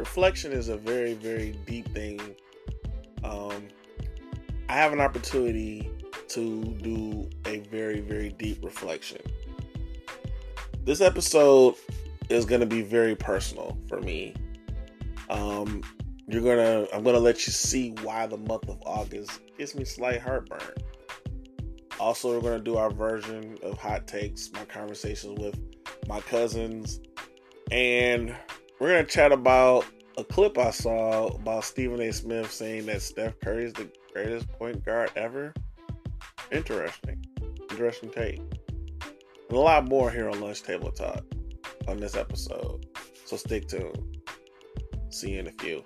reflection is a very, very deep thing. Um, I have an opportunity to do a very, very deep reflection. This episode is going to be very personal for me. Um, you're gonna, I'm gonna let you see why the month of August gives me slight heartburn. Also, we're gonna do our version of hot takes, my conversations with my cousins, and we're gonna chat about a clip I saw about Stephen A. Smith saying that Steph Curry is the greatest point guard ever. Interesting. Interesting take. And a lot more here on Lunch Table Talk on this episode. So stick tuned. See you in a few.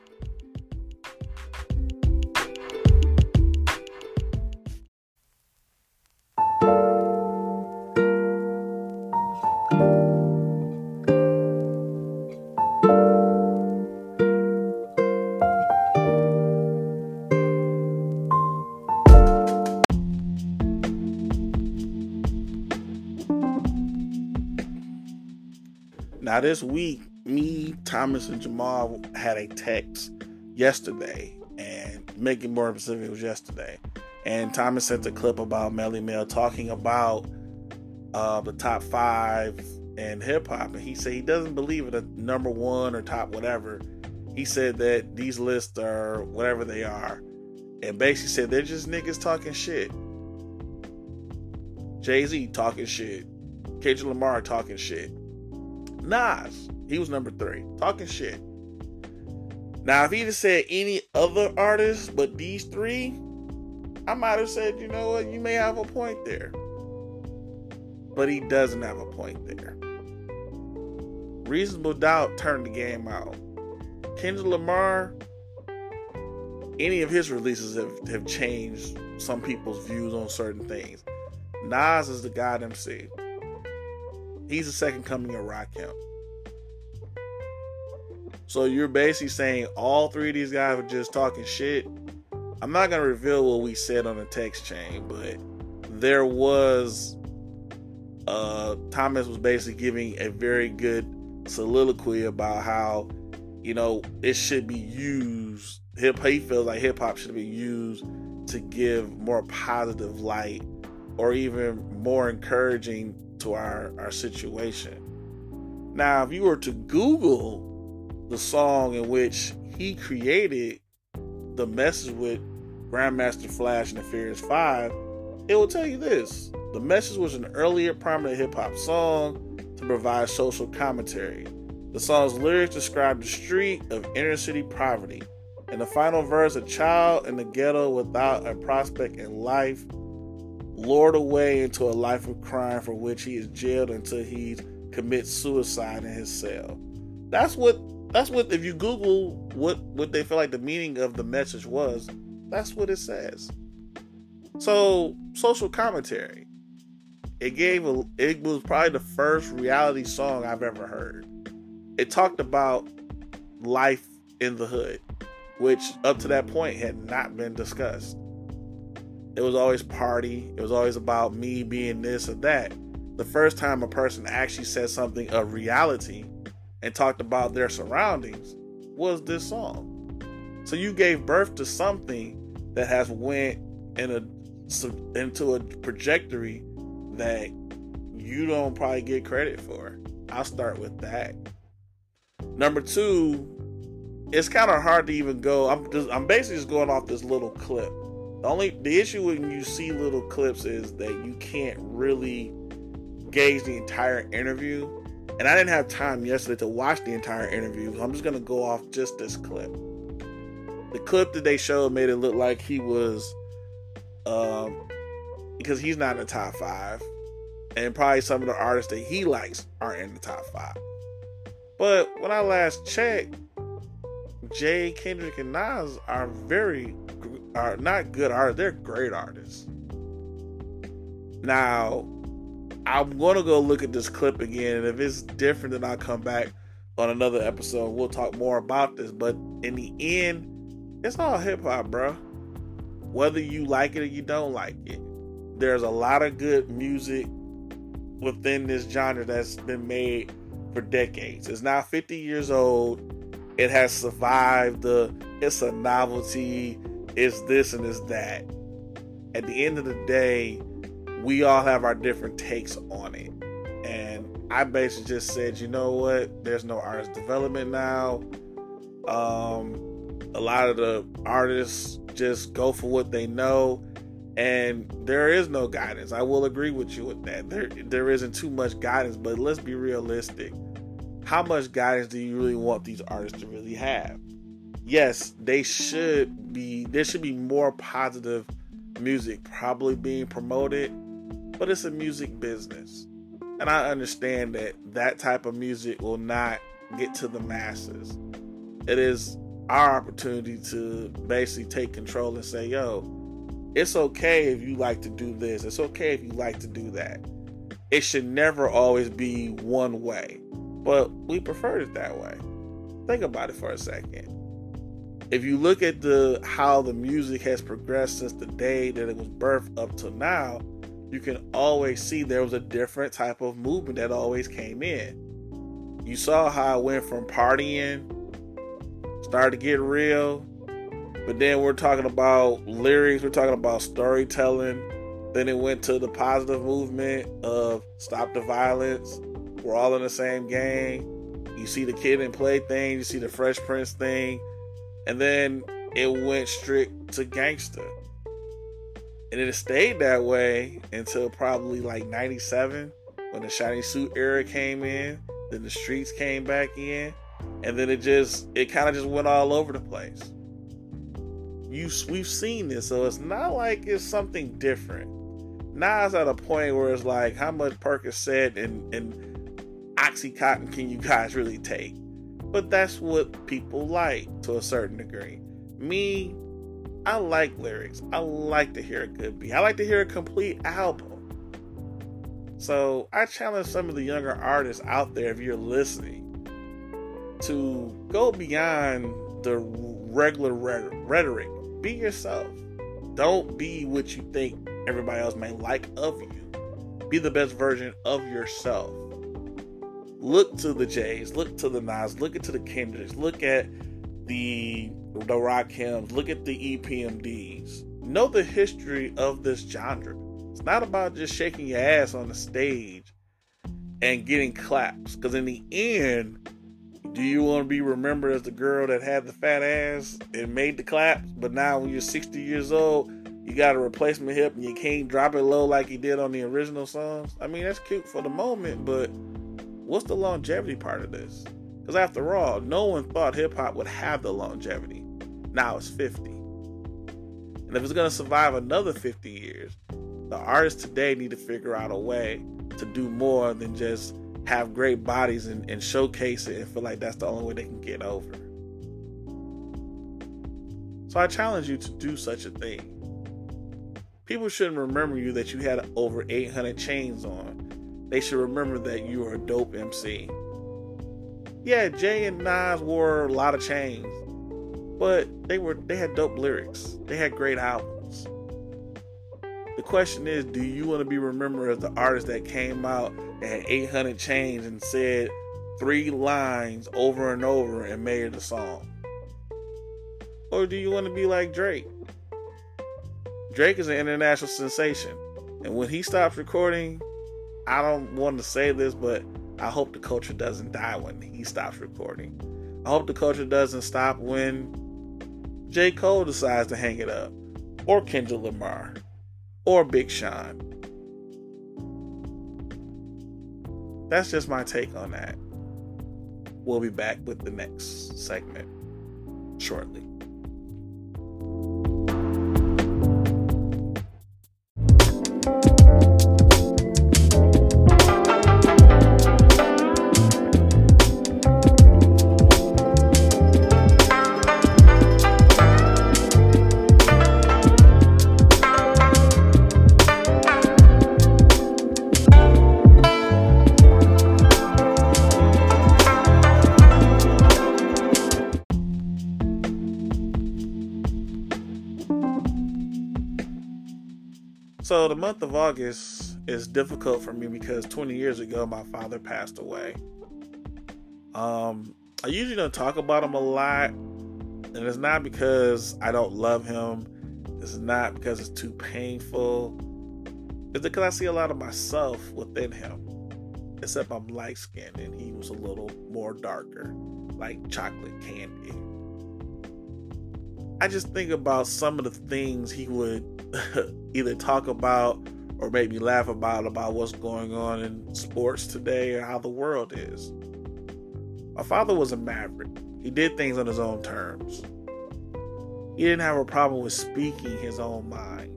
Now, this week, me, Thomas, and Jamal had a text yesterday, and making more specific, was yesterday. And Thomas sent a clip about Melle Mel talking about uh, the top five and hip hop, and he said he doesn't believe in a number one or top whatever. He said that these lists are whatever they are, and basically said they're just niggas talking shit. Jay Z talking shit, Kendrick Lamar talking shit. Nas, he was number three, talking shit. Now, if he just said any other artist but these three, I might have said, you know what, you may have a point there. But he doesn't have a point there. Reasonable doubt turned the game out. Kendrick Lamar, any of his releases have, have changed some people's views on certain things. Nas is the God MC. He's the second coming of Rakim. So you're basically saying all three of these guys are just talking shit. I'm not gonna reveal what we said on the text chain, but there was uh Thomas was basically giving a very good soliloquy about how you know it should be used hip he feels like hip hop should be used to give more positive light or even more encouraging to our, our situation. Now, if you were to Google the song in which he created the message with Grandmaster Flash and the Furious Five, it will tell you this. The message was an earlier prominent hip hop song to provide social commentary. The song's lyrics describe the street of inner city poverty. In the final verse, a child in the ghetto without a prospect in life lured away into a life of crime for which he is jailed until he commits suicide in his cell. That's what that's what if you Google what what they feel like the meaning of the message was, that's what it says. So social commentary. It gave a it was probably the first reality song I've ever heard. It talked about life in the hood, which up to that point had not been discussed. It was always party. It was always about me being this or that. The first time a person actually said something of reality and talked about their surroundings was this song. So you gave birth to something that has went in a into a trajectory that you don't probably get credit for. I'll start with that. Number two, it's kind of hard to even go. I'm just I'm basically just going off this little clip. The only the issue when you see little clips is that you can't really gauge the entire interview. And I didn't have time yesterday to watch the entire interview. I'm just gonna go off just this clip. The clip that they showed made it look like he was, um, because he's not in the top five, and probably some of the artists that he likes aren't in the top five. But when I last checked, Jay, Kendrick, and Nas are very are not good artists, they're great artists. Now, I'm gonna go look at this clip again, and if it's different, then I'll come back on another episode. We'll talk more about this. But in the end, it's all hip hop, bro. Whether you like it or you don't like it, there's a lot of good music within this genre that's been made for decades. It's now 50 years old, it has survived the it's a novelty, it's this and it's that. At the end of the day, we all have our different takes on it. And I basically just said, you know what? There's no artist development now. Um, a lot of the artists just go for what they know, and there is no guidance. I will agree with you with that. There, there isn't too much guidance, but let's be realistic. How much guidance do you really want these artists to really have? Yes, they should be. There should be more positive music probably being promoted, but it's a music business. And I understand that that type of music will not get to the masses. It is our opportunity to basically take control and say, yo, it's okay if you like to do this. It's okay if you like to do that. It should never always be one way. But we prefer it that way. Think about it for a second. If you look at the how the music has progressed since the day that it was birthed up to now, you can always see there was a different type of movement that always came in. You saw how it went from partying, started to get real, but then we're talking about lyrics, we're talking about storytelling. Then it went to the positive movement of stop the violence. We're all in the same gang. You see the Kid 'n Play thing, you see the Fresh Prince thing, and then it went strict to gangster. And it stayed that way until probably like 97 when the shiny suit era came in. Then the streets came back in. And then it just, it kind of just went all over the place. You, we've seen this, so it's not like it's something different. Now it's at a point where it's like, how much Percocet and, and Oxycontin can you guys really take? But that's what people like to a certain degree. Me, I like lyrics. I like to hear a good beat. I like to hear a complete album. So I challenge some of the younger artists out there, if you're listening, to go beyond the regular rhetoric. Be yourself. Don't be what you think everybody else may like of you. Be the best version of yourself. Look to the Jays, look to the Nas, look into the Kendricks, look at the the Rakims, look at the EPMDs. Know the history of this genre. It's not about just shaking your ass on the stage and getting claps. Because in the end, do you want to be remembered as the girl that had the fat ass and made the claps? But now when you're 60 years old, you got a replacement hip and you can't drop it low like you did on the original songs? I mean, that's cute for the moment, but what's the longevity part of this? Because after all, no one thought hip hop would have the longevity. Now it's 50. And if it's going to survive another 50 years, the artists today need to figure out a way to do more than just have great bodies and, and showcase it and feel like that's the only way they can get over. So I challenge you to do such a thing. People shouldn't remember you that you had over 800 chains on. They should remember that you are a dope MC yeah, Jay and Nas wore a lot of chains, but they were they had dope lyrics. They had great albums. The question is, do you want to be remembered as the artist that came out and had 800 chains and said three lines over and over and made it a song? Or do you want to be like Drake? Drake is an international sensation. And when he stops recording, I don't want to say this, but I hope the culture doesn't die when he stops recording. I hope the culture doesn't stop when J. Cole decides to hang it up, or Kendrick Lamar, or Big Sean. That's just my take on that. We'll be back with the next segment shortly. Month of August is difficult for me because 20 years ago my father passed away. Um, I usually don't talk about him a lot, and it's not because I don't love him. It's not because it's too painful. It's because I see a lot of myself within him. Except I'm light skinned and he was a little more darker, like chocolate candy. I just think about some of the things he would either talk about or make me laugh about about what's going on in sports today or how the world is. My father was a maverick. He did things on his own terms. He didn't have a problem with speaking his own mind.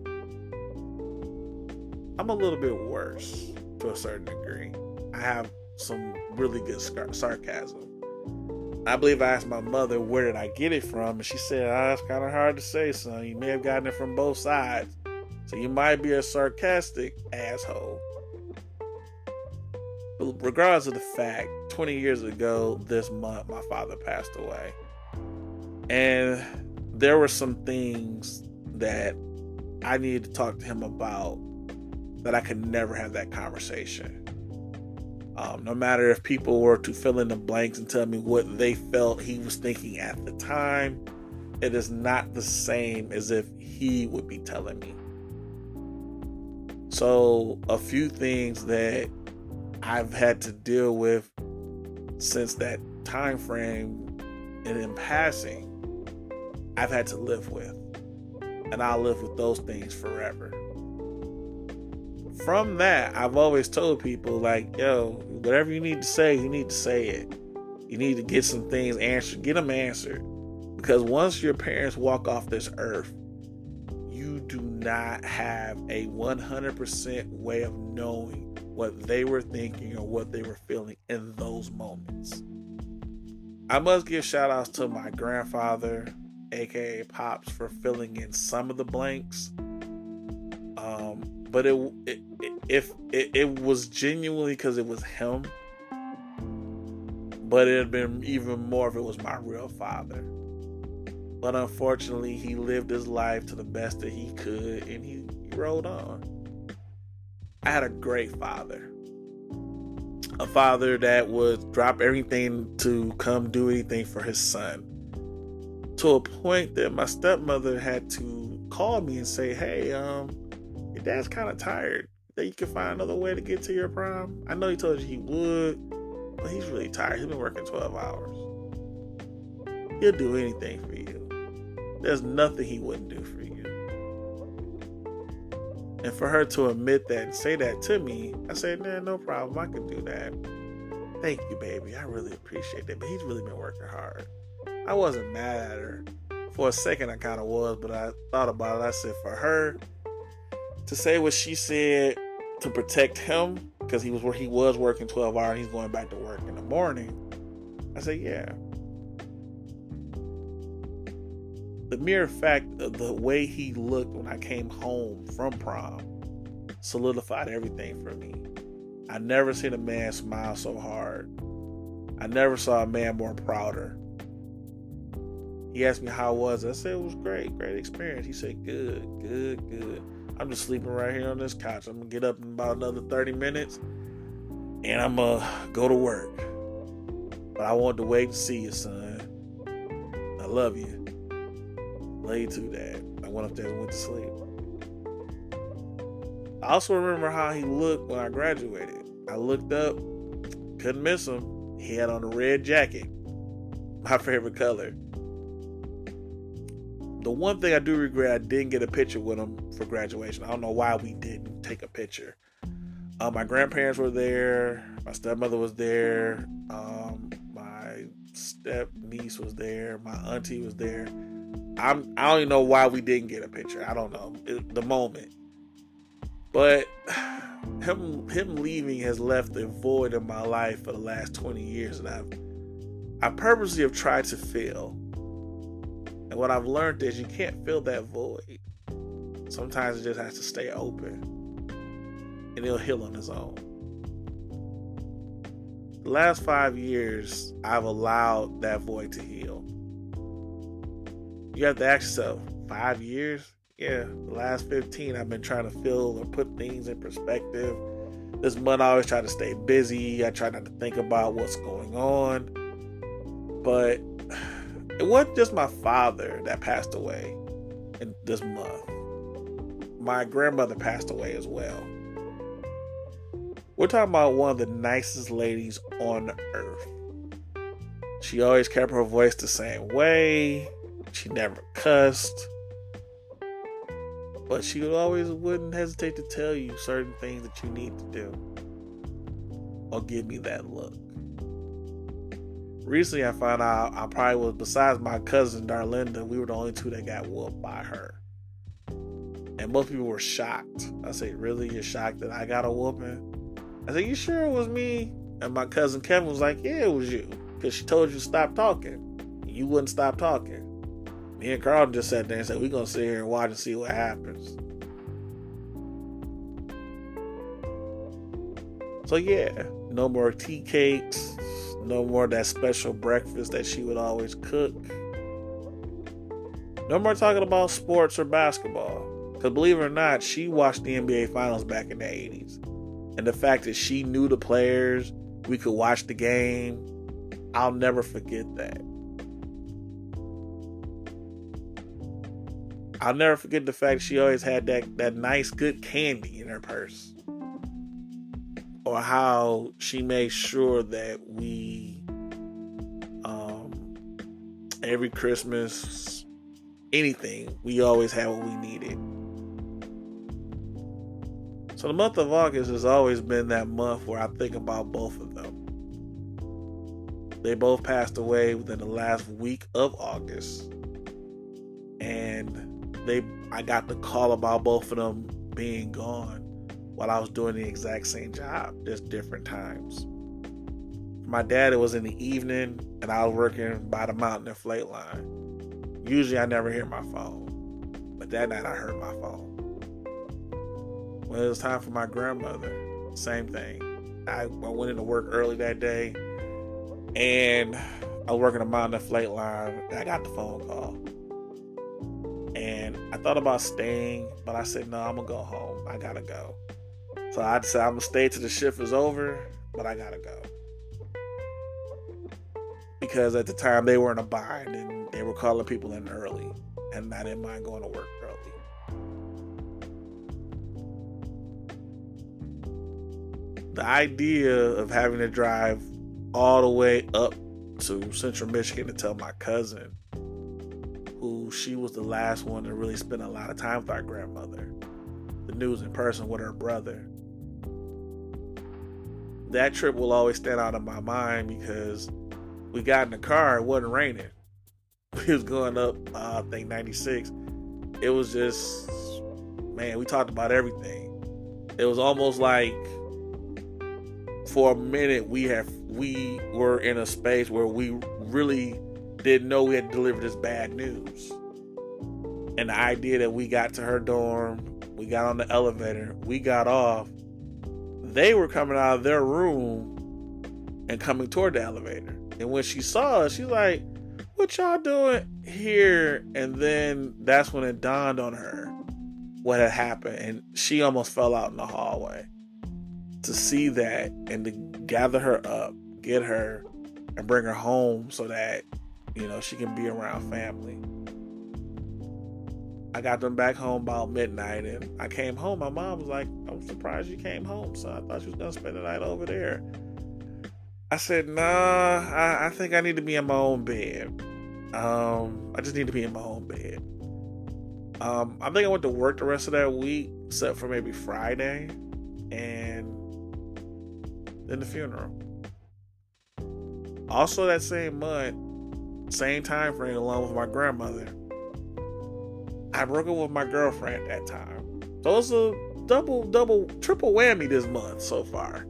I'm a little bit worse to a certain degree. I have some really good sarcasm. I believe I asked my mother, where did I get it from? And she said, oh, it's kind of hard to say, son. You may have gotten it from both sides. So you might be a sarcastic asshole. But regardless of the fact, 20 years ago this month, my father passed away. And there were some things that I needed to talk to him about that I could never have that conversation. Um, no matter if people were to fill in the blanks and tell me what they felt he was thinking at the time, it is not the same as if he would be telling me. So, a few things that I've had to deal with since that time frame and in passing, I've had to live with. And I'll live with those things forever from that, I've always told people like, yo, whatever you need to say, you need to say it. You need to get some things answered, get them answered. Because once your parents walk off this earth, you do not have a 100% way of knowing what they were thinking or what they were feeling in those moments. I must give shout outs to my grandfather, aka Pops, for filling in some of the blanks. Um, but it, it, if it, it was genuinely because it was him but it had been even more if it was my real father. But unfortunately he lived his life to the best that he could and he, he rode on. I had a great father. A father that would drop everything to come do anything for his son. To a point that my stepmother had to call me and say hey um your dad's kind of tired. That you can find another way to get to your prom. I know he told you he would, but he's really tired. He's been working 12 hours. He'll do anything for you. There's nothing he wouldn't do for you. And for her to admit that and say that to me, I said, nah, no problem. I can do that. Thank you, baby. I really appreciate that. But he's really been working hard. I wasn't mad at her. For a second, I kind of was, but I thought about it. I said, for her, to say what she said to protect him because he was where he was working 12 hours and he's going back to work in the morning i said yeah. The mere fact of the way he looked when i came home from prom solidified everything for me. I never seen a man smile so hard. I never saw a man more prouder. He asked me how it was i said it was great great experience. He said good good good I'm just sleeping right here on this couch. I'm gonna get up in about another 30 minutes and I'm gonna go to work. But I wanted to wait and see you, son. I love you. You too, Dad. I went up there and went to sleep. I also remember how he looked when I graduated. I looked up, couldn't miss him. He had on a red jacket, my favorite color. The one thing I do regret, I didn't get a picture with him for graduation. I don't know why we didn't take a picture. Uh, my grandparents were there. My stepmother was there. Um, my step niece was there. My auntie was there. I'm. I don't even know why we didn't get a picture. I don't know it, the moment. But him him leaving has left a void in my life for the last 20 years and I've I purposely have tried to fill. And what I've learned is you can't fill that void. Sometimes it just has to stay open and it'll heal on its own. The last five years, I've allowed that void to heal. You have to ask yourself, five years? Yeah, the last 15, I've been trying to fill or put things in perspective. This month, I always try to stay busy. I try not to think about what's going on. But it wasn't just my father that passed away in this month. My grandmother passed away as well. We're talking about one of the nicest ladies on earth. She always kept her voice the same way. She never cussed. But she always wouldn't hesitate to tell you certain things that you need to do. Or give me that look. Recently, I found out I probably was, besides my cousin Darlinda, we were the only two that got whooped by her. And most people were shocked. I said, Really? You're shocked that I got a whooping? I said, You sure it was me? And my cousin Kevin was like, Yeah, it was you. Because she told you to stop talking. You wouldn't stop talking. Me and Carl just sat there and said, We're going to sit here and watch and see what happens. So, yeah, no more tea cakes, no more that special breakfast that she would always cook. No more talking about sports or basketball. Because believe it or not, she watched the NBA Finals back in the 80s. And the fact that she knew the players, we could watch the game, I'll never forget that. I'll never forget the fact she always had that, that nice, good candy in her purse. Or how she made sure that we, um, every Christmas, anything, we always had what we needed. So the month of August has always been that month where I think about both of them. They both passed away within the last week of August. And they I got the call about both of them being gone while I was doing the exact same job, just different times. For my dad, it was in the evening, and I was working by the mountain and flight line. Usually, I never hear my phone, but that night I heard my phone. When it was time for my grandmother, same thing. I, I went into work early that day, and I was working the mountain and flight line, and I got the phone call. And I thought about staying, but I said, no, I'm to go home. I got to go. So I decided I'm to stay till the shift is over, but I got to go. Because at the time they were in a bind and they were calling people in early. And I didn't mind going to work early. The idea of having to drive all the way up to central Michigan to tell my cousin who she was the last one to really spend a lot of time with our grandmother. The news in person with her brother. That trip will always stand out in my mind because we got in the car, it wasn't raining. We was going up, uh, I think 96. It was just, man, we talked about everything. It was almost like for a minute we have we were in a space where we really didn't know we had delivered this bad news. And the idea that we got to her dorm, we got on the elevator, we got off, they were coming out of their room and coming toward the elevator. And when she saw us, she's like, What y'all doing here? And then that's when it dawned on her what had happened. And she almost fell out in the hallway. To see that and to gather her up, get her, and bring her home so that you know, she can be around family. I got them back home about midnight and I came home. My mom was like, I'm surprised you came home, son. I thought you was gonna spend the night over there. I said, nah, I, I think I need to be in my own bed. Um, I just need to be in my own bed. Um, I think I went to work the rest of that week, except for maybe Friday, and then the funeral. Also, that same month, same time frame along with my grandmother. I broke up with my girlfriend at that time. So it's a double, double, triple whammy this month so far.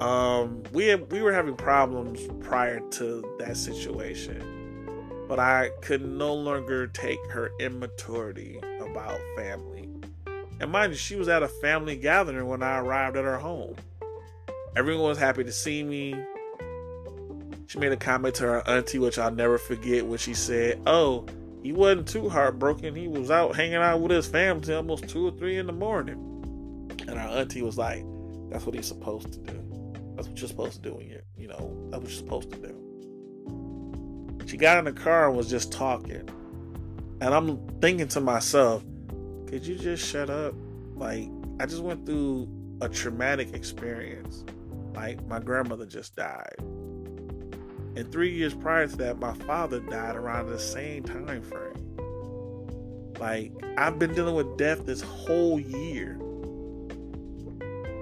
Um, we had, we were having problems prior to that situation, but I could no longer take her immaturity about family. And mind you, she was at a family gathering when I arrived at her home. Everyone was happy to see me. She made a comment to her auntie, which I'll never forget, when she said, Oh, he wasn't too heartbroken. He was out hanging out with his family almost two or three in the morning. And our auntie was like, That's what he's supposed to do. That's what you're supposed to do when you you know, that's what you're supposed to do. She got in the car and was just talking. And I'm thinking to myself, could you just shut up? Like, I just went through a traumatic experience. Like, my grandmother just died. And three years prior to that, my father died around the same time frame. Like, I've been dealing with death this whole year.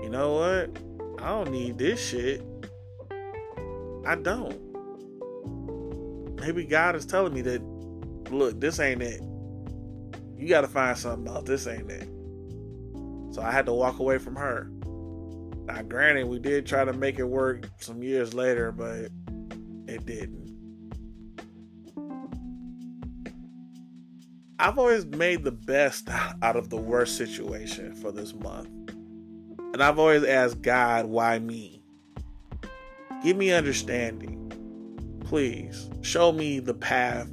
You know what? I don't need this shit. I don't. Maybe God is telling me that, look, this ain't it. You got to find something else. This ain't it. So I had to walk away from her. Now, granted, we did try to make it work some years later, but it didn't. I've always made the best out of the worst situation for this month. And I've always asked God, why me? Give me understanding. Please show me the path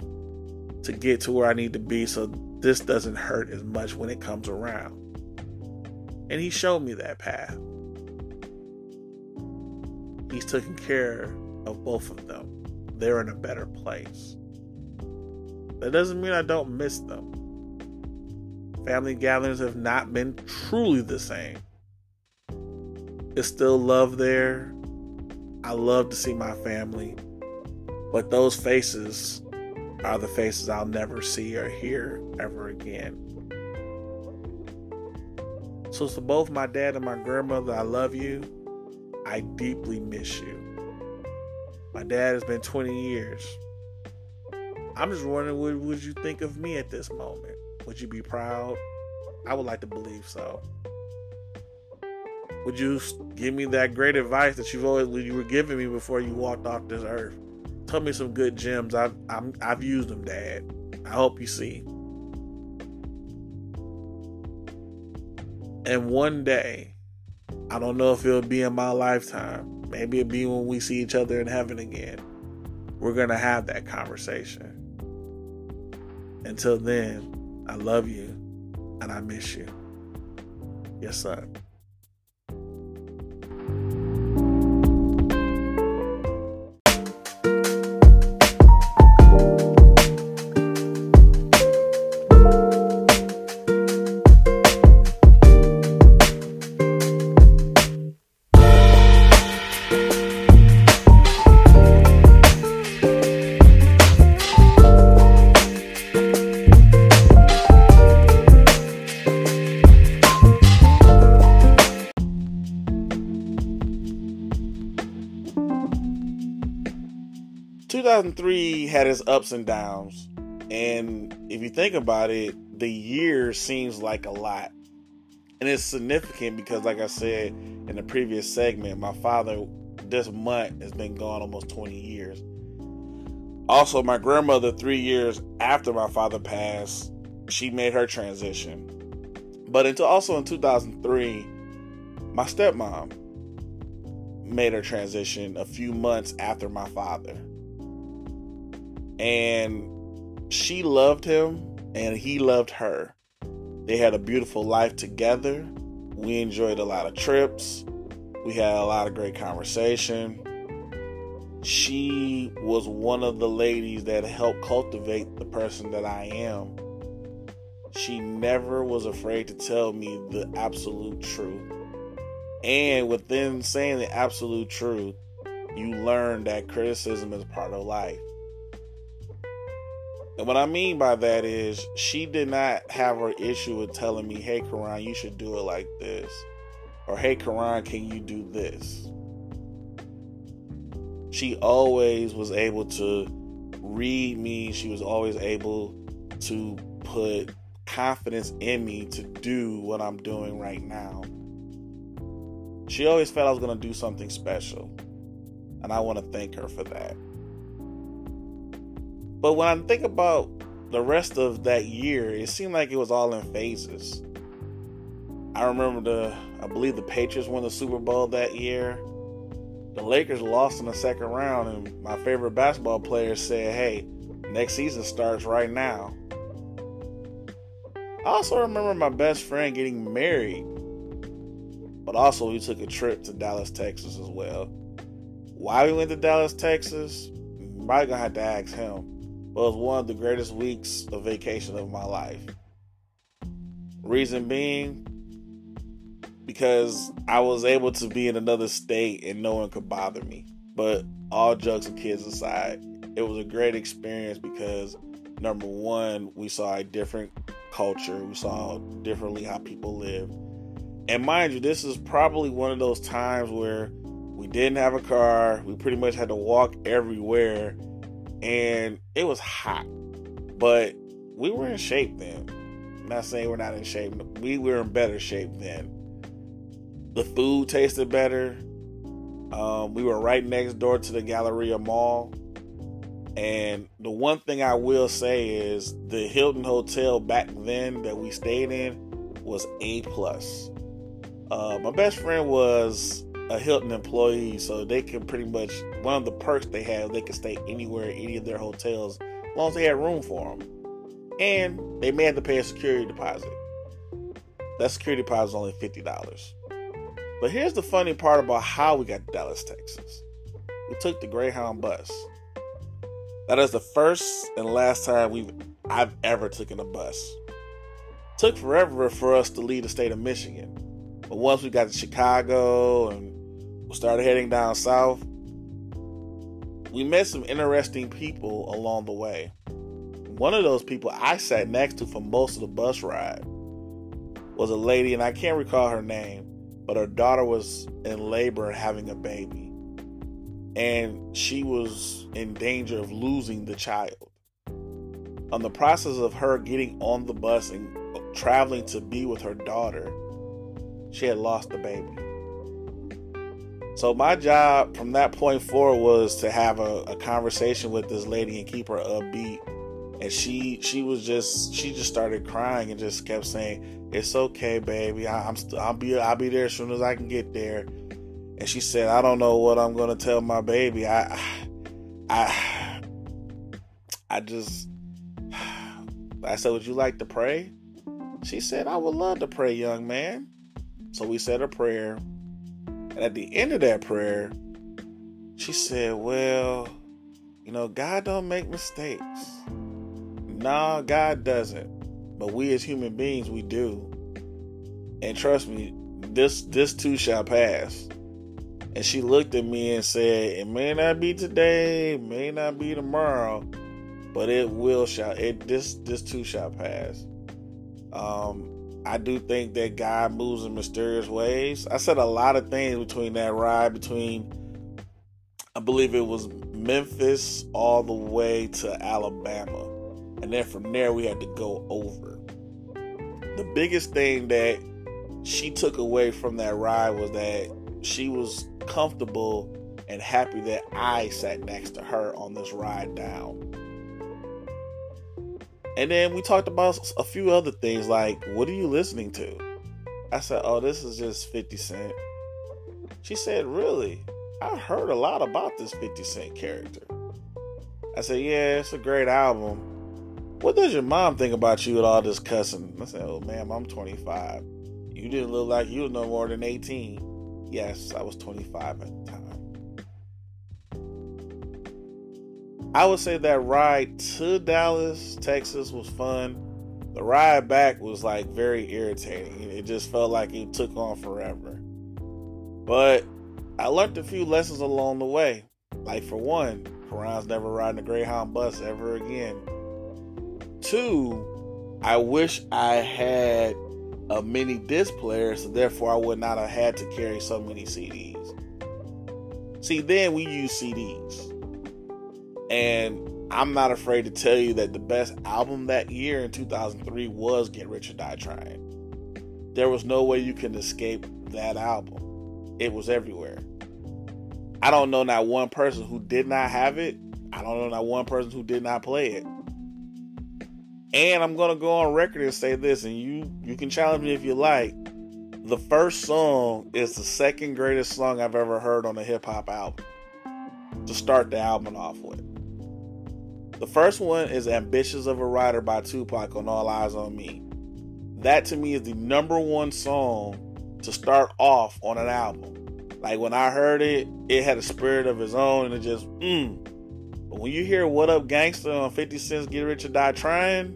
to get to where I need to be so this doesn't hurt as much when it comes around. And He showed me that path. He's taken care of both of them. They're in a better place. That doesn't mean I don't miss them. Family gatherings have not been truly the same. It's still love there. I love to see my family. But those faces are the faces I'll never see or hear ever again. So, to both my dad and my grandmother, I love you. I deeply miss you. My dad has been 20 years. I'm just wondering, what would you think of me at this moment? Would you be proud? I would like to believe so. Would you give me that great advice that you've always you were giving me before you walked off this earth? Tell me some good gems. I've i have used them, Dad. I hope you see. And one day, I don't know if it'll be in my lifetime. Maybe it'll be when we see each other in heaven again. We're gonna have that conversation. Until then, I love you and I miss you. Yes, sir. 2003 had its ups and downs. And if you think about it, the year seems like a lot. And it's significant because, like I said in the previous segment, my father this month has been gone almost 20 years. Also, my grandmother, three years after my father passed, she made her transition. But until also in 2003, my stepmom made her transition a few months after my father and she loved him and he loved her. They had a beautiful life together. We enjoyed a lot of trips. We had a lot of great conversation. She was one of the ladies that helped cultivate the person that I am. She never was afraid to tell me the absolute truth. And within saying the absolute truth, you learn that criticism is part of life. And what I mean by that is she did not have her issue with telling me, hey, Karonn, you should do it like this. Or, hey, Karonn, can you do this? She always was able to read me. She was always able to put confidence in me to do what I'm doing right now. She always felt I was going to do something special. And I want to thank her for that. But when I think about the rest of that year, it seemed like it was all in phases. I remember the, I believe the Patriots won the Super Bowl that year. The Lakers lost in the second round, and my favorite basketball player said, Hey, next season starts right now. I also remember my best friend getting married, but also we took a trip to Dallas, Texas as well. Why we went to Dallas, Texas? probably gonna have to ask him. Was one of the greatest weeks of vacation of my life. Reason being, because I was able to be in another state and no one could bother me. But all jokes and kids aside, it was a great experience because number one, we saw a different culture, we saw differently how people live. And mind you, this is probably one of those times where we didn't have a car, we pretty much had to walk everywhere, and it was hot. But we were in shape then. I'm not saying we're not in shape, we were in better shape then. The food tasted better. Um, we were right next door to the Galleria Mall. And the one thing I will say is the Hilton Hotel back then that we stayed in was A plus. Uh, my best friend was a Hilton employee, so they can pretty much one of the perks they have, they can stay anywhere, in any of their hotels, as long as they had room for them, and they may have to pay a security deposit. That security deposit is only fifty dollars. But here's the funny part about how we got to Dallas, Texas. We took the Greyhound bus. That is the first and last time we've I've ever taken a bus. Took forever for us to leave the state of Michigan. But once we got to Chicago and started heading down south, we met some interesting people along the way. One of those people I sat next to for most of the bus ride was a lady, and I can't recall her name, but her daughter was in labor having a baby. And she was in danger of losing the child. On the process of her getting on the bus and traveling to be with her daughter, she had lost the baby. So my job from that point forward was to have a, a conversation with this lady and keep her upbeat. And she she was just she just started crying and just kept saying it's okay baby. I, am st- i'll be i'll be there as soon as i can get there. And she said i don't know what i'm gonna tell my baby. I i i just i said would you like to pray? She said i would love to pray young man so we said a prayer and at the end of that prayer she said well you know god don't make mistakes Nah, God doesn't. But we as human beings, we do. And trust me, this this too shall pass. And she looked at me and said, It may not be today, may not be tomorrow, but it will shall it this this too shall pass. Um I do think that God moves in mysterious ways. I said a lot of things between that ride between I believe it was Memphis all the way to Alabama and then from there we had to go over. The biggest thing that she took away from that ride was that she was comfortable and happy that I sat next to her on this ride down. And then we talked about a few other things like, what are you listening to? I said, oh, this is just 50 Cent. She said, really? I heard a lot about this 50 Cent character. I said, yeah, it's a great album. What does your mom think about you with all this cussing? I said, Oh, ma'am, I'm 25. You didn't look like you were no more than 18. Yes, I was 25 at the time. I would say that ride to Dallas, Texas was fun. The ride back was like very irritating. It just felt like it took on forever. But I learned a few lessons along the way. Like for one, Karonn's never riding a Greyhound bus ever again. Two, I wish I had a mini disc player, so therefore I would not have had to carry so many CDs. See, then we use CDs. And I'm not afraid to tell you that the best album that year in 2003 was Get Rich or Die Trying. There was no way you can escape that album, it was everywhere. I don't know not one person who did not have it. I don't know not one person who did not play it. And I'm gonna go on record and say this, and you you can challenge me if you like. The first song is the second greatest song I've ever heard on a hip hop album. To start the album off with. The first one is Ambitious of a Rider by Tupac on All Eyez on Me. That to me is the number one song to start off on an album. Like when I heard it, it had a spirit of its own and it just, mm. But when you hear What Up Gangsta on 50 Cent's Get Rich or Die Trying,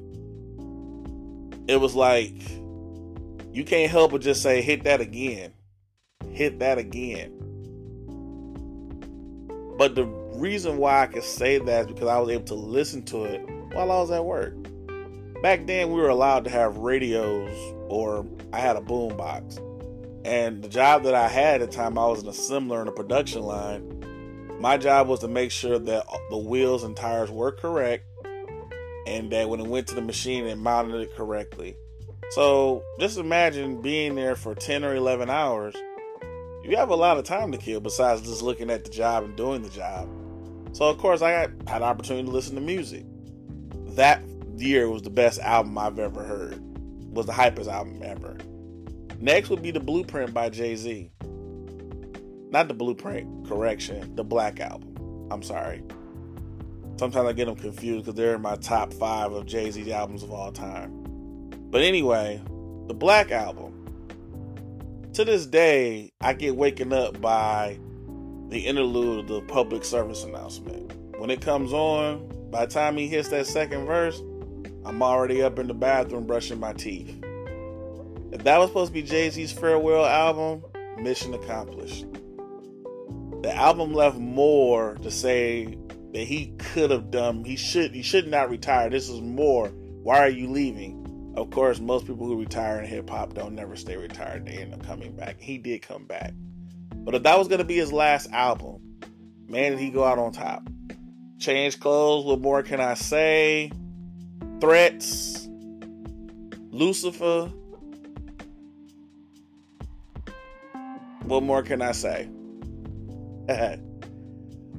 it was like you can't help but just say, hit that again. Hit that again. But the reason why I could say that is because I was able to listen to it while I was at work. Back then, we were allowed to have radios, or I had a boom box. And the job that I had at the time, I was an assembler in a production line. My job was to make sure that the wheels and tires were correct and that when it went to the machine, it mounted it correctly. So just imagine being there for 10 or 11 hours. You have a lot of time to kill besides just looking at the job and doing the job. So of course I got had an opportunity to listen to music. That year was the best album I've ever heard. Was the hypest album ever. Next would be the Blueprint by Jay-Z. Not the Blueprint, correction, the Black Album. I'm sorry. Sometimes I get them confused because they're in my top five of Jay Z's albums of all time. But anyway, the Black Album. To this day, I get waken up by the interlude of the public service announcement. When it comes on, by the time he hits that second verse, I'm already up in the bathroom brushing my teeth. If that was supposed to be Jay Z's farewell album, mission accomplished. The album left more to say that he could have done. He should. He should not retire. This is more. Why are you leaving? Of course, most people who retire in hip hop don't never stay retired. They end up coming back. He did come back. But if that was to be his last album, man, did he go out on top? Change clothes. What more can I say? Threats. Lucifer. What more can I say?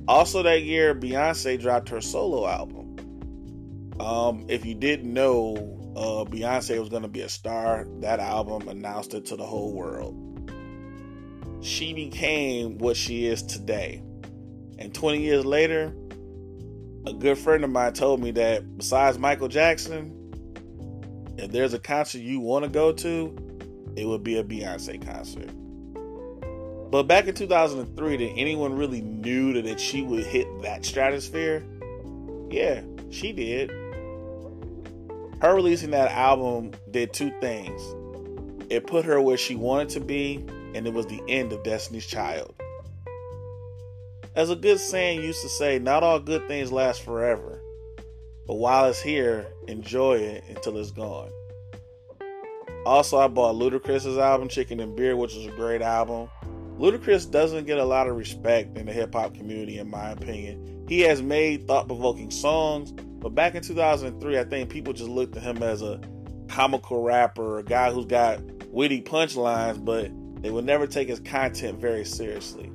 also, that year, Beyonce dropped her solo album. Um, if you didn't know, uh, Beyonce was going to be a star, that album announced it to the whole world. She became what she is today. And 20 years later, a good friend of mine told me that besides Michael Jackson, if there's a concert you want to go to, it would be a Beyonce concert. But back in 2003, did anyone really knew that she would hit that stratosphere? Yeah, she did. Her releasing that album did two things. It put her where she wanted to be, and it was the end of Destiny's Child. As a good saying used to say, not all good things last forever. But while it's here, enjoy it until it's gone. Also, I bought Ludacris's album, Chicken and Beer, which was a great album. Ludacris doesn't get a lot of respect in the hip hop community, in my opinion. He has made thought provoking songs, but back in 2003, I think people just looked at him as a comical rapper, a guy who's got witty punchlines, but they would never take his content very seriously.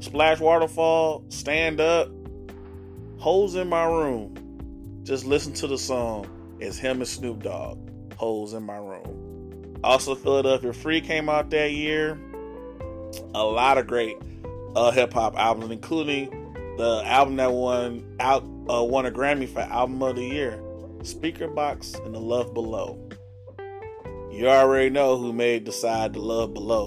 Splash Waterfall, Stand Up, Hoes in My Room. Just listen to the song. It's him and Snoop Dogg. Hoes in My Room. Also, Philadelphia Free came out that year a lot of great uh, hip hop albums, including the album that won out uh, won a Grammy for Album of the Year, Speakerboxxx and The Love Below. You already know who made Decide to Love Below,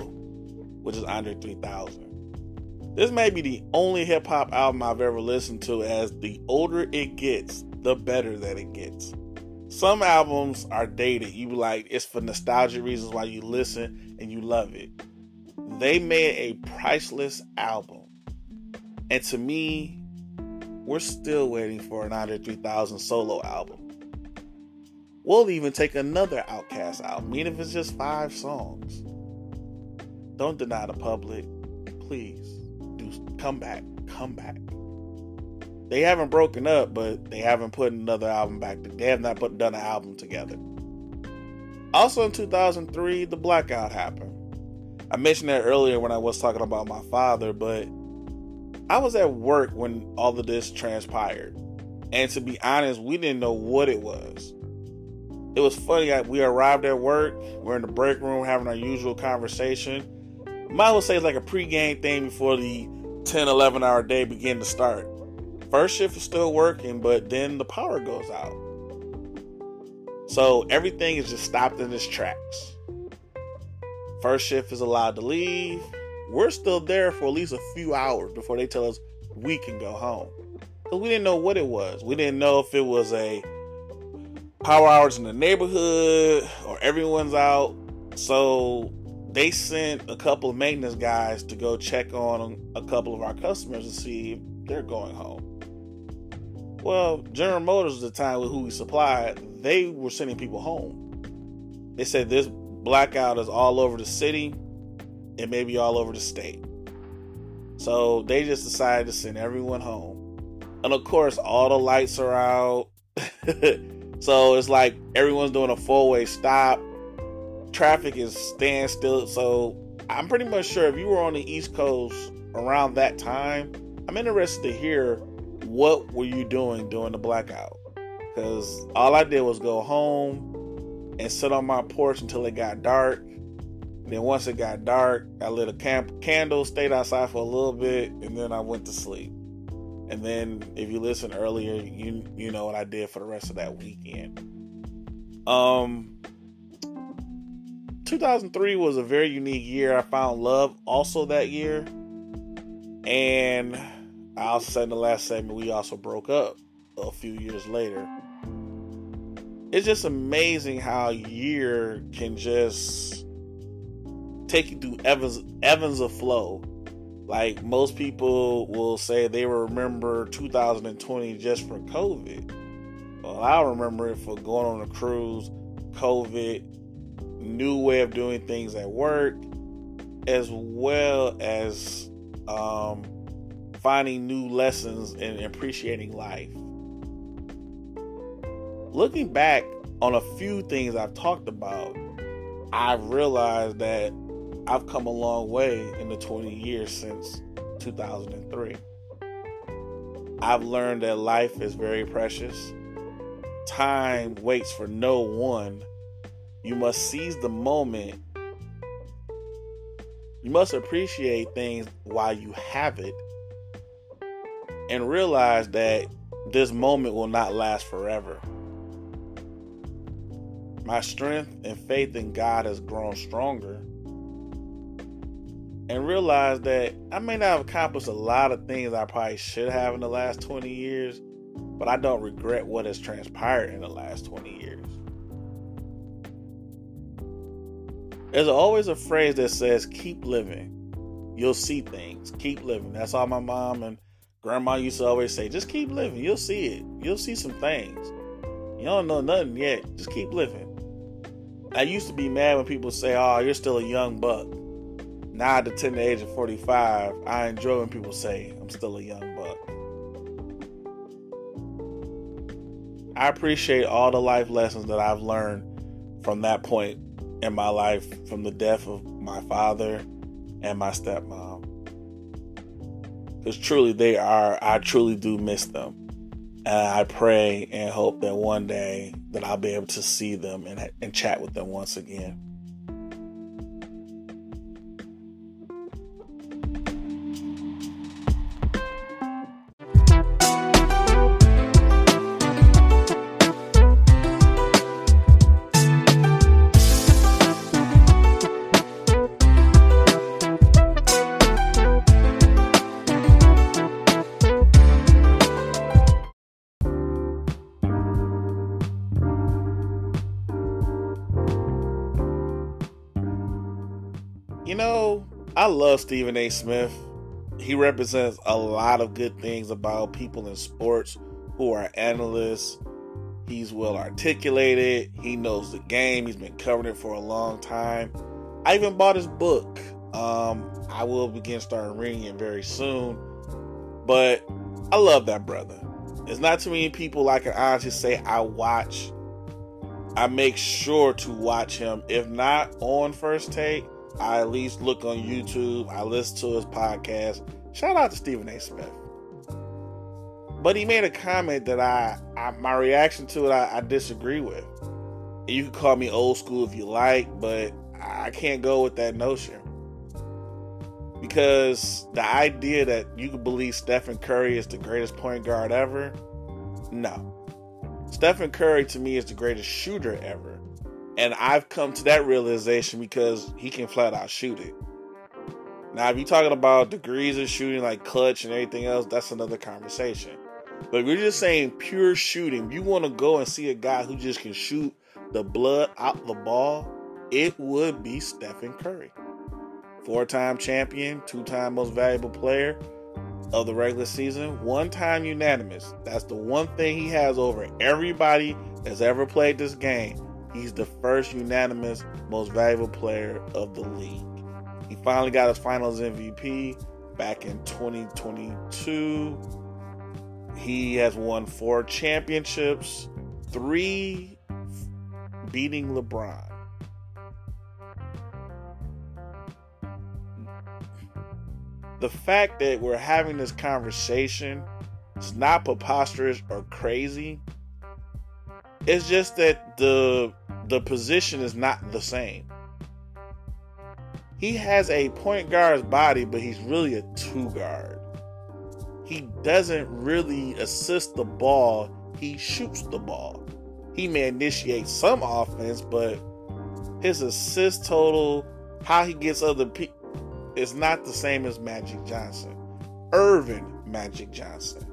which is Andre 3000. This may be the only hip hop album I've ever listened to. As the older it gets, the better that it gets. Some albums are dated. You like it's for nostalgia reasons why you listen and you love it they made a priceless album. And to me, we're still waiting for an Andre 3000 solo album. We'll even take another OutKast album, even if it's just five songs. Don't deny the public. Please, do come back. Come back. They haven't broken up, but they haven't put another album back. They have not put done an album together. Also in 2003, the blackout happened. I mentioned that earlier when I was talking about my father, but I was at work when all of this transpired. And to be honest, we didn't know what it was. It was funny. We arrived at work, we're in the break room having our usual conversation. Might as well say it's like a pregame thing before the 10, 11 hour day begin to start. First shift is still working, but then the power goes out. So everything is just stopped in its tracks. First shift is allowed to leave. We're still there for at least a few hours before they tell us we can go home. Because we didn't know what it was. We didn't know if it was a power hours in the neighborhood or everyone's out. So they sent a couple of maintenance guys to go check on a couple of our customers to see if they're going home. Well, General Motors at the time with who we supplied, they were sending people home. They said this blackout is all over the city and maybe all over the state. So they just decided to send everyone home. And of course, all the lights are out. so it's like everyone's doing a four way stop. Traffic is standstill. So I'm pretty much sure if you were on the East Coast around that time, I'm interested to hear what were you doing during the blackout? Because all I did was go home and sit on my porch until it got dark. Then once it got dark, I lit a camp candle, stayed outside for a little bit, and then I went to sleep. And then if you listen earlier, you you know what I did for the rest of that weekend. Um 2003 was a very unique year. I found love also that year. And I also said in the last segment we also broke up a few years later. It's just amazing how a year can just take you through Evans Evans of flow like most people will say they remember 2020 just for COVID. Well, I remember it for going on a cruise, COVID, new way of doing things at work, as well as um, finding new lessons and appreciating life. Looking back on a few things I've talked about, I've realized that I've come a long way in the 20 years since 2003. I've learned that life is very precious. Time waits for no one. You must seize the moment. You must appreciate things while you have it and realize that this moment will not last forever. My strength and faith in God has grown stronger and realize that I may not have accomplished a lot of things I probably should have in the last 20 years, but I don't regret what has transpired in the last 20 years. There's always a phrase that says, keep living. You'll see things. Keep living. That's all my mom and grandma used to always say. Just keep living. You'll see it. You'll see some things. You don't know nothing yet. Just keep living. I used to be mad when people say, oh, you're still a young buck now at the age of 45, I enjoy when people say I'm still a young buck. I appreciate all the life lessons that I've learned from that point in my life, from the death of my father and my stepmom. Because truly, they are, I truly do miss them. And I pray and hope that one day that I'll be able to see them and, and chat with them once again. Love Stephen A. Smith. He represents a lot of good things about people in sports who are analysts. He's well articulated. He knows the game. He's been covering it for a long time. I even bought his book. Um, I will begin starting reading it very soon. But I love that brother. There's not too many people I can honestly say I watch. I make sure to watch him, if not on first take, I at least look on YouTube. I listen to his podcast. Shout out to Stephen A. Smith. But he made a comment that I, I my reaction to it, I, I disagree with. You can call me old school if you like, but I can't go with that notion. Because the idea that you could believe Stephen Curry is the greatest point guard ever, no. Stephen Curry to me is the greatest shooter ever. And I've come to that realization because he can flat out shoot it. Now, if you're talking about degrees of shooting like clutch and everything else, that's another conversation. But if you're just saying pure shooting, you want to go and see a guy who just can shoot the blood out the ball, it would be Stephen Curry. Four time champion, two time most valuable player of the regular season, one time unanimous. That's the one thing he has over everybody that's ever played this game. He's the first unanimous most valuable player of the league. He finally got his finals MVP back in 2022. He has won four championships, three beating LeBron. The fact that we're having this conversation is not preposterous or crazy. It's just that the the position is not the same. He has a point guard's body, but he's really a two guard. He doesn't really assist the ball, he shoots the ball. He may initiate some offense, but his assist total, how he gets other people, is not the same as Magic Johnson. Earvin Magic Johnson.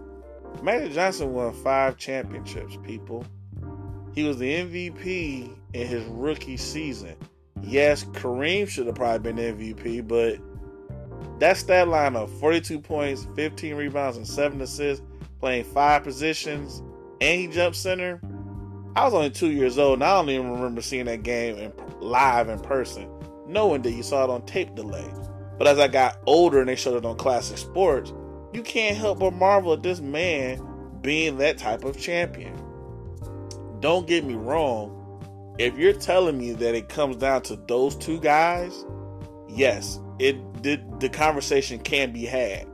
Magic Johnson won five championships, people. He was the MVP in his rookie season. Yes, Kareem should have probably been MVP, but that stat line of 42 points, 15 rebounds, and 7 assists, playing five positions, and he jumped center. I was only two years old, and I don't even remember seeing that game in, live in person. Knowing that you saw it on tape delay. But as I got older and they showed it on classic sports, you can't help but marvel at this man being that type of champion. Don't get me wrong, if you're telling me that it comes down to those two guys, yes, it did the conversation can be had.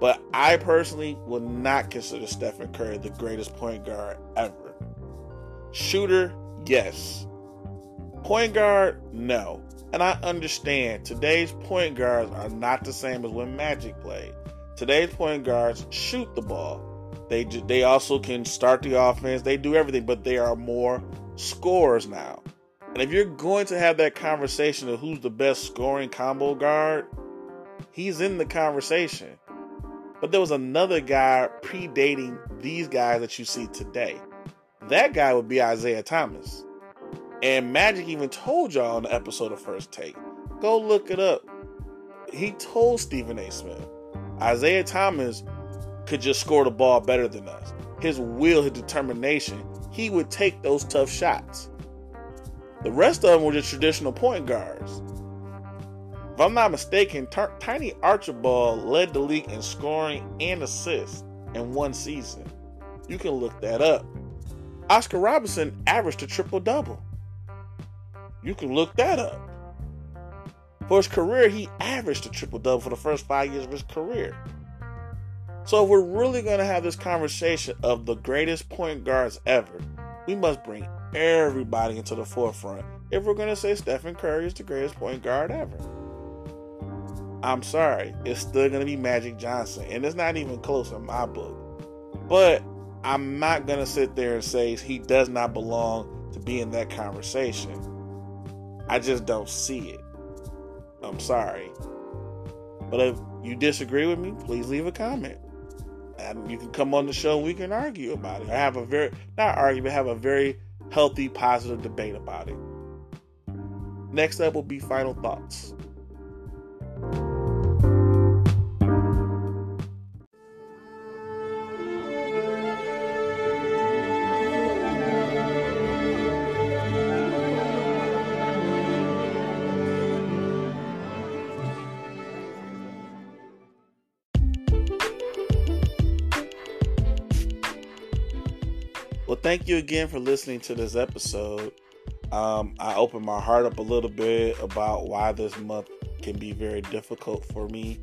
But I personally would not consider Stephen Curry the greatest point guard ever. Shooter, yes. Point guard, no. And I understand today's point guards are not the same as when Magic played. Today's point guards shoot the ball. They they also can start the offense. They do everything, but they are more scores now. And if you're going to have that conversation of who's the best scoring combo guard, he's in the conversation. But there was another guy predating these guys that you see today. That guy would be Isiah Thomas. And Magic even told y'all on the episode of First Take. Go look it up. He told Stephen A. Smith, Isiah Thomas could just score the ball better than us. His will, his determination, he would take those tough shots. The rest of them were just traditional point guards. If I'm not mistaken, T- Tiny Archibald led the league in scoring and assists in one season. You can look that up. Oscar Robertson averaged a triple double. You can look that up. For his career, he averaged a triple double for the first five years of his career. So if we're really going to have this conversation of the greatest point guards ever, we must bring everybody into the forefront if we're going to say Stephen Curry is the greatest point guard ever. I'm sorry, it's still going to be Magic Johnson, and it's not even close in my book. But I'm not going to sit there and say he does not belong to be in that conversation. I just don't see it. I'm sorry. But if you disagree with me, please leave a comment and you can come on the show and we can argue about it. I have a very not argue, but have a very healthy, positive debate about it. Next up will be final thoughts. Thank you again for listening to this episode. Um, I opened my heart up a little bit about why this month can be very difficult for me.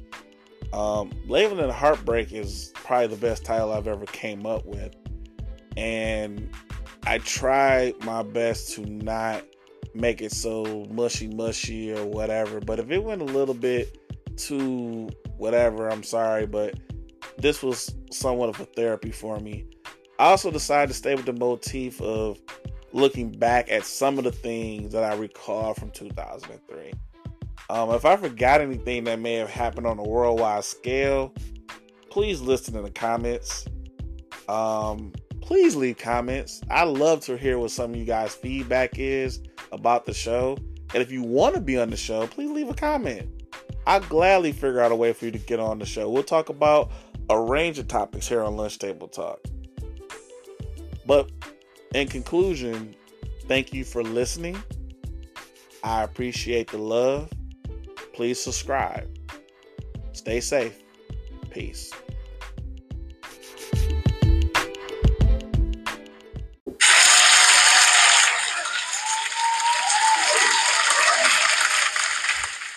Um, Labeled in Heartbreak is probably the best title I've ever came up with. And I try my best to not make it so mushy mushy or whatever. But if it went a little bit too whatever, I'm sorry. But this was somewhat of a therapy for me. I also decided to stay with the motif of looking back at some of the things that I recall from 2003. Um, if I forgot anything that may have happened on a worldwide scale, please listen in the comments. Um, please leave comments. I love to hear what some of you guys' feedback is about the show. And if you want to be on the show, please leave a comment. I'll gladly figure out a way for you to get on the show. We'll talk about a range of topics here on Lunch Table Talk. But in conclusion, thank you for listening. I appreciate the love. Please subscribe. Stay safe. Peace.